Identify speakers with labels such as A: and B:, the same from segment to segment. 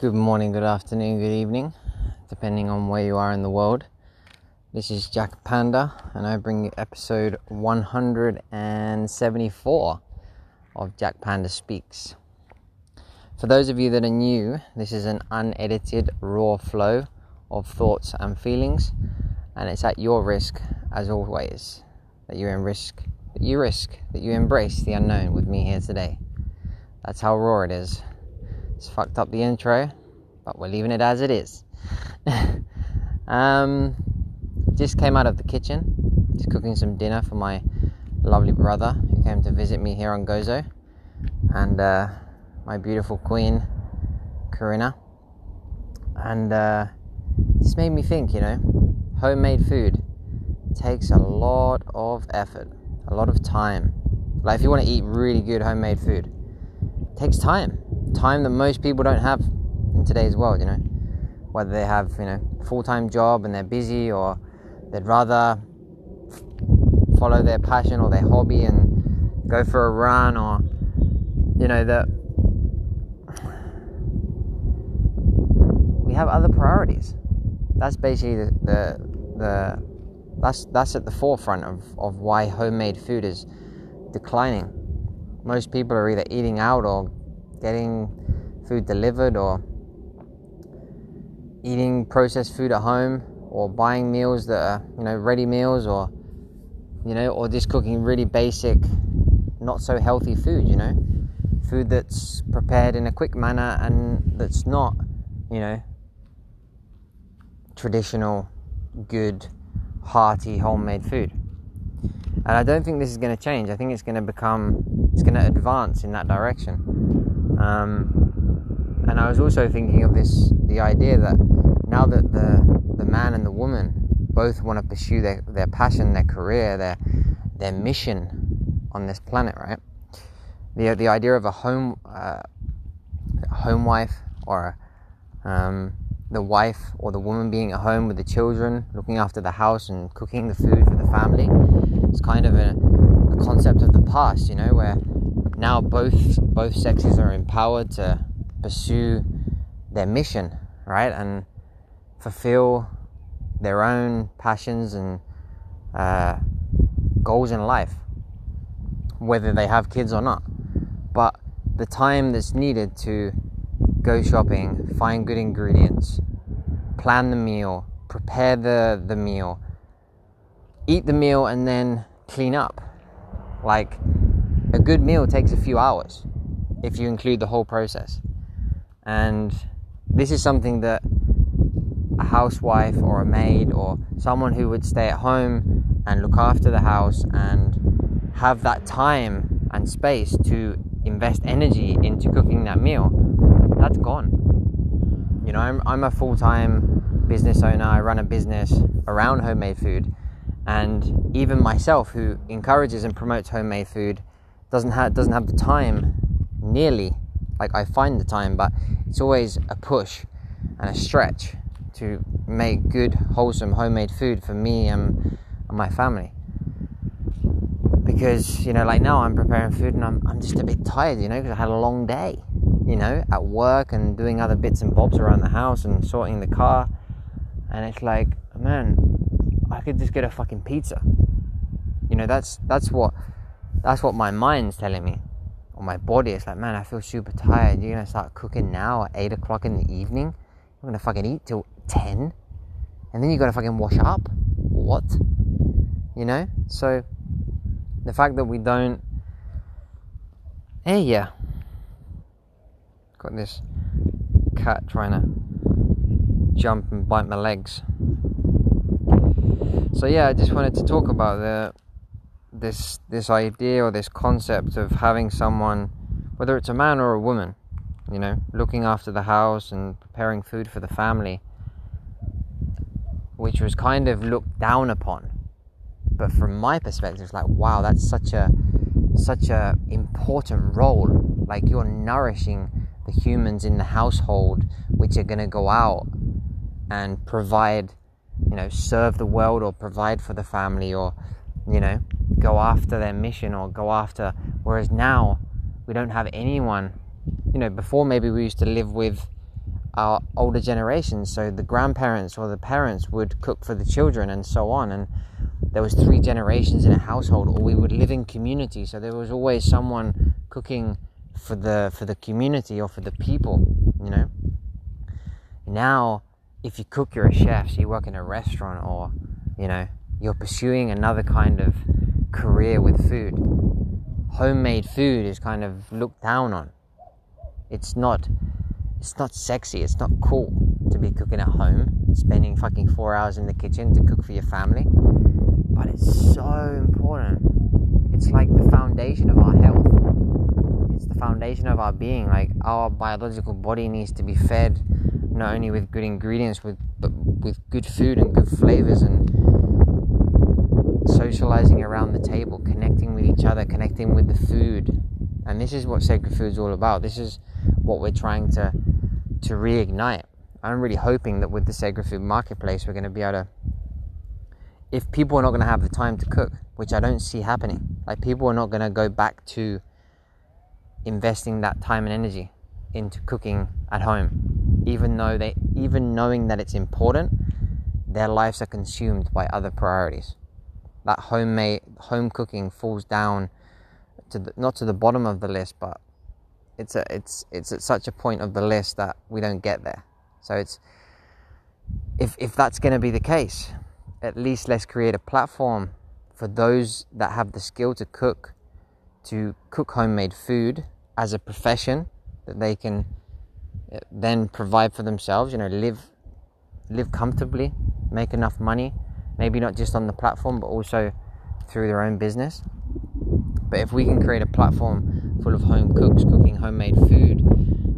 A: Good morning, good afternoon, good evening, depending on where you are in the world. This is Jack Panda, and I bring you episode 174 of Jack Panda Speaks. For those of you that are new, this is an unedited, raw flow of thoughts and feelings, and it's at your risk, as always, that you're in risk, that you risk, that you embrace the unknown with me here today. That's how raw it is. It's fucked up the intro, but we're leaving it as it is. um, just came out of the kitchen, just cooking some dinner for my lovely brother who came to visit me here on Gozo, and uh, my beautiful queen, Corinna. And uh, this made me think, you know, homemade food takes a lot of effort, a lot of time. Like if you want to eat really good homemade food, it takes time time that most people don't have in today's world, you know. Whether they have, you know, full-time job and they're busy or they'd rather follow their passion or their hobby and go for a run or you know that we have other priorities. That's basically the, the, the that's that's at the forefront of, of why homemade food is declining. Most people are either eating out or getting food delivered or eating processed food at home or buying meals that are you know ready meals or you know or just cooking really basic not so healthy food you know? Food that's prepared in a quick manner and that's not you know traditional good hearty homemade food. And i don't think this is going to change. I think it's going to become it's going to advance in that direction um, and I was also thinking of this the idea that now that the, the man and the woman both want to pursue their, their passion, their career, their, their mission on this planet, right? The, the idea of a home, uh, home wife or um, the wife or the woman being at home with the children, looking after the house and cooking the food for the family. It's kind of a, a concept of the past, you know, where now both both sexes are empowered to pursue their mission, right, and fulfill their own passions and uh, goals in life, whether they have kids or not. But the time that's needed to go shopping, find good ingredients, plan the meal, prepare the, the meal, eat the meal, and then clean up. Like, a good meal takes a few hours if you include the whole process. And this is something that a housewife or a maid or someone who would stay at home and look after the house and have that time and space to invest energy into cooking that meal, that's gone. You know, I'm, I'm a full time business owner, I run a business around homemade food. And even myself, who encourages and promotes homemade food, doesn't have doesn't have the time nearly like I find the time, but it's always a push and a stretch to make good, wholesome, homemade food for me and, and my family. Because, you know, like now I'm preparing food and I'm, I'm just a bit tired, you know, because I had a long day, you know, at work and doing other bits and bobs around the house and sorting the car. And it's like, man, I could just get a fucking pizza. You know, that's that's what that's what my mind's telling me. Or my body, it's like, man, I feel super tired. You're gonna start cooking now at 8 o'clock in the evening? You're gonna fucking eat till 10? And then you gotta fucking wash up? What? You know? So, the fact that we don't. Hey, yeah. Got this cat trying to jump and bite my legs. So, yeah, I just wanted to talk about the this this idea or this concept of having someone, whether it's a man or a woman, you know, looking after the house and preparing food for the family, which was kind of looked down upon. But from my perspective, it's like, wow, that's such a such a important role. Like you're nourishing the humans in the household, which are going to go out and provide, you know, serve the world or provide for the family or, you know, go after their mission or go after. Whereas now, we don't have anyone. You know, before maybe we used to live with our older generations. So the grandparents or the parents would cook for the children and so on. And there was three generations in a household, or we would live in community. So there was always someone cooking for the for the community or for the people, you know. Now, if you cook, you're a chef. So you work in a restaurant, or you know, you're pursuing another kind of career with food. Homemade food is kind of looked down on. It's not it's not sexy, it's not cool to be cooking at home, spending fucking four hours in the kitchen to cook for your family. But it's so important. It's like the foundation of our health. It's the foundation of our being. Like our biological body needs to be fed not only with good ingredients, with but with good food and good flavors and socializing around the table, connecting with each other, connecting with the food. And this is what sacred food is all about. This is what we're trying to to reignite. I'm really hoping that with the Sacred Food Marketplace, we're going to be able to. If people are not going to have the time to cook, which I don't see happening, like people are not going to go back to investing that time and energy into cooking at home, even though they, even knowing that it's important, their lives are consumed by other priorities. That homemade home cooking falls down to the, not to the bottom of the list, but it's a it's it's at such a point of the list that we don't get there. So it's if if that's going to be the case, at least let's create a platform for those that have the skill to cook to cook homemade food as a profession that they can uh, then provide for themselves, you know, live live comfortably, make enough money, maybe not just on the platform but also through their own business. But if we can create a platform full of home cooks cooking homemade food,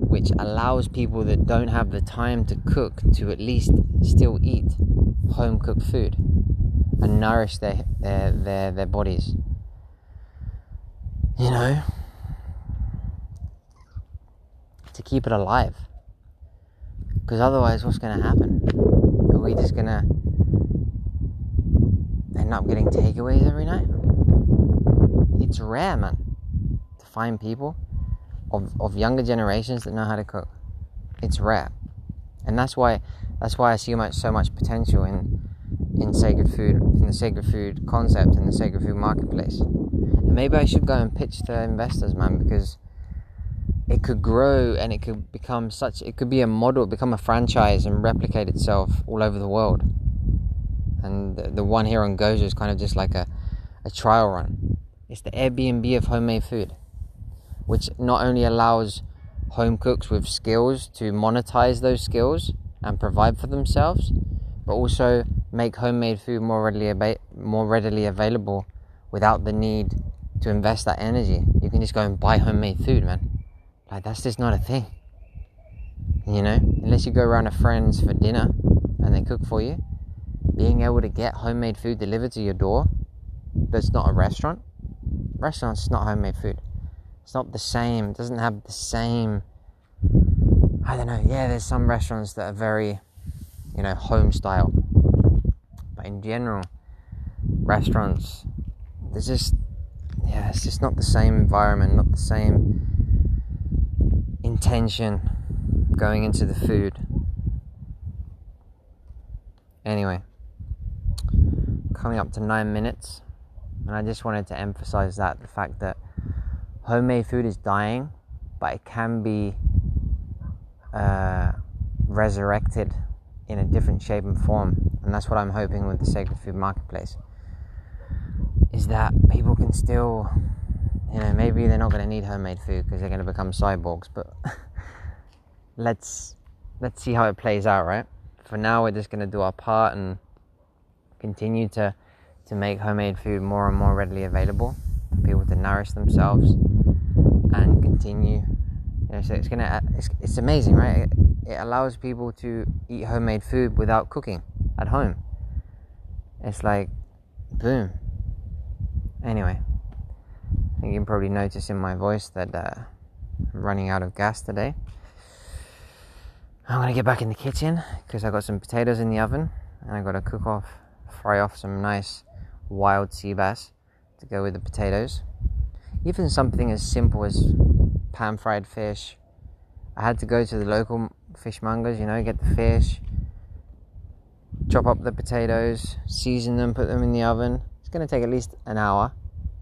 A: which allows people that don't have the time to cook to at least still eat home cooked food and nourish their their their, their bodies. You know, to keep it alive. Because otherwise, what's going to happen? Are we just going to up getting takeaways every night? it's rare, man, to find people of, of younger generations that know how to cook. It's rare, and that's why that's why I see much so much potential in in sacred food, in the sacred food concept, in the sacred food marketplace. And maybe I should go and pitch to investors, man, because it could grow and it could become such. It could be a model, become a franchise, and replicate itself all over the world. And the, the one here on Gozo is kind of just like a, a trial run it's the Airbnb of homemade food, which not only allows home cooks with skills to monetize those skills and provide for themselves, but also make homemade food more readily ab- more readily available without the need to invest that energy. You can just go and buy homemade food, man. Like that's just not a thing. You know, unless you go around to friends for dinner and they cook for you, being able to get homemade food delivered to your door that's not a restaurant restaurants, not homemade food. It's not the same. It doesn't have the same. I don't know. Yeah, there's some restaurants that are very, you know, home style. But in general, restaurants, there's just, yeah, it's just not the same environment, not the same intention going into the food. Anyway, coming up to nine minutes. And I just wanted to emphasize that the fact that homemade food is dying, but it can be uh, resurrected in a different shape and form. And that's what I'm hoping with the Sacred Food Marketplace. Is that people can still, you know, maybe they're not going to need homemade food because they're going to become cyborgs, but let's let's see how it plays out, right? For now, we're just going to do our part and continue to to make homemade food more and more readily available for people to nourish themselves and continue. You know, so it's gonna it's, it's amazing, right? It, allows people to eat homemade food without cooking at home. It's like, boom. Anyway, I think you can probably notice in my voice that uh, I'm running out of gas today. I'm gonna get back in the kitchen because I got some potatoes in the oven and I got to cook off, fry off some nice wild sea bass to go with the potatoes. Even something as simple as pan fried fish. I had to go to the local fishmongers, you know, get the fish, chop up the potatoes, season them, put them in the oven. It's going to take at least an hour,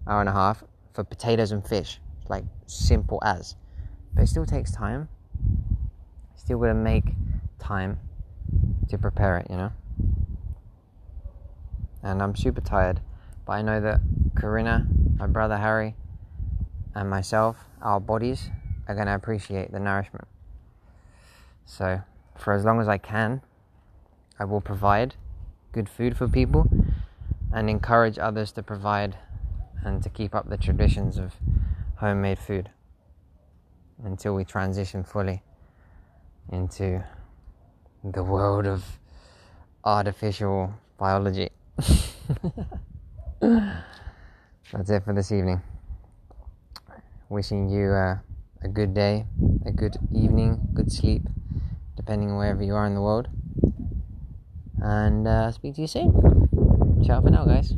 A: hour and a half for potatoes and fish. Like simple as. But it still takes time. Still got to make time to prepare it, you know? And I'm super tired, but I know that Corinna, my brother Harry, and myself, our bodies are going to appreciate the nourishment. So, for as long as I can, I will provide good food for people and encourage others to provide and to keep up the traditions of homemade food until we transition fully into the world of artificial biology. That's it for this evening. Wishing you uh, a good day, a good evening, good sleep, depending on wherever you are in the world. And uh, speak to you soon. Ciao for now, guys.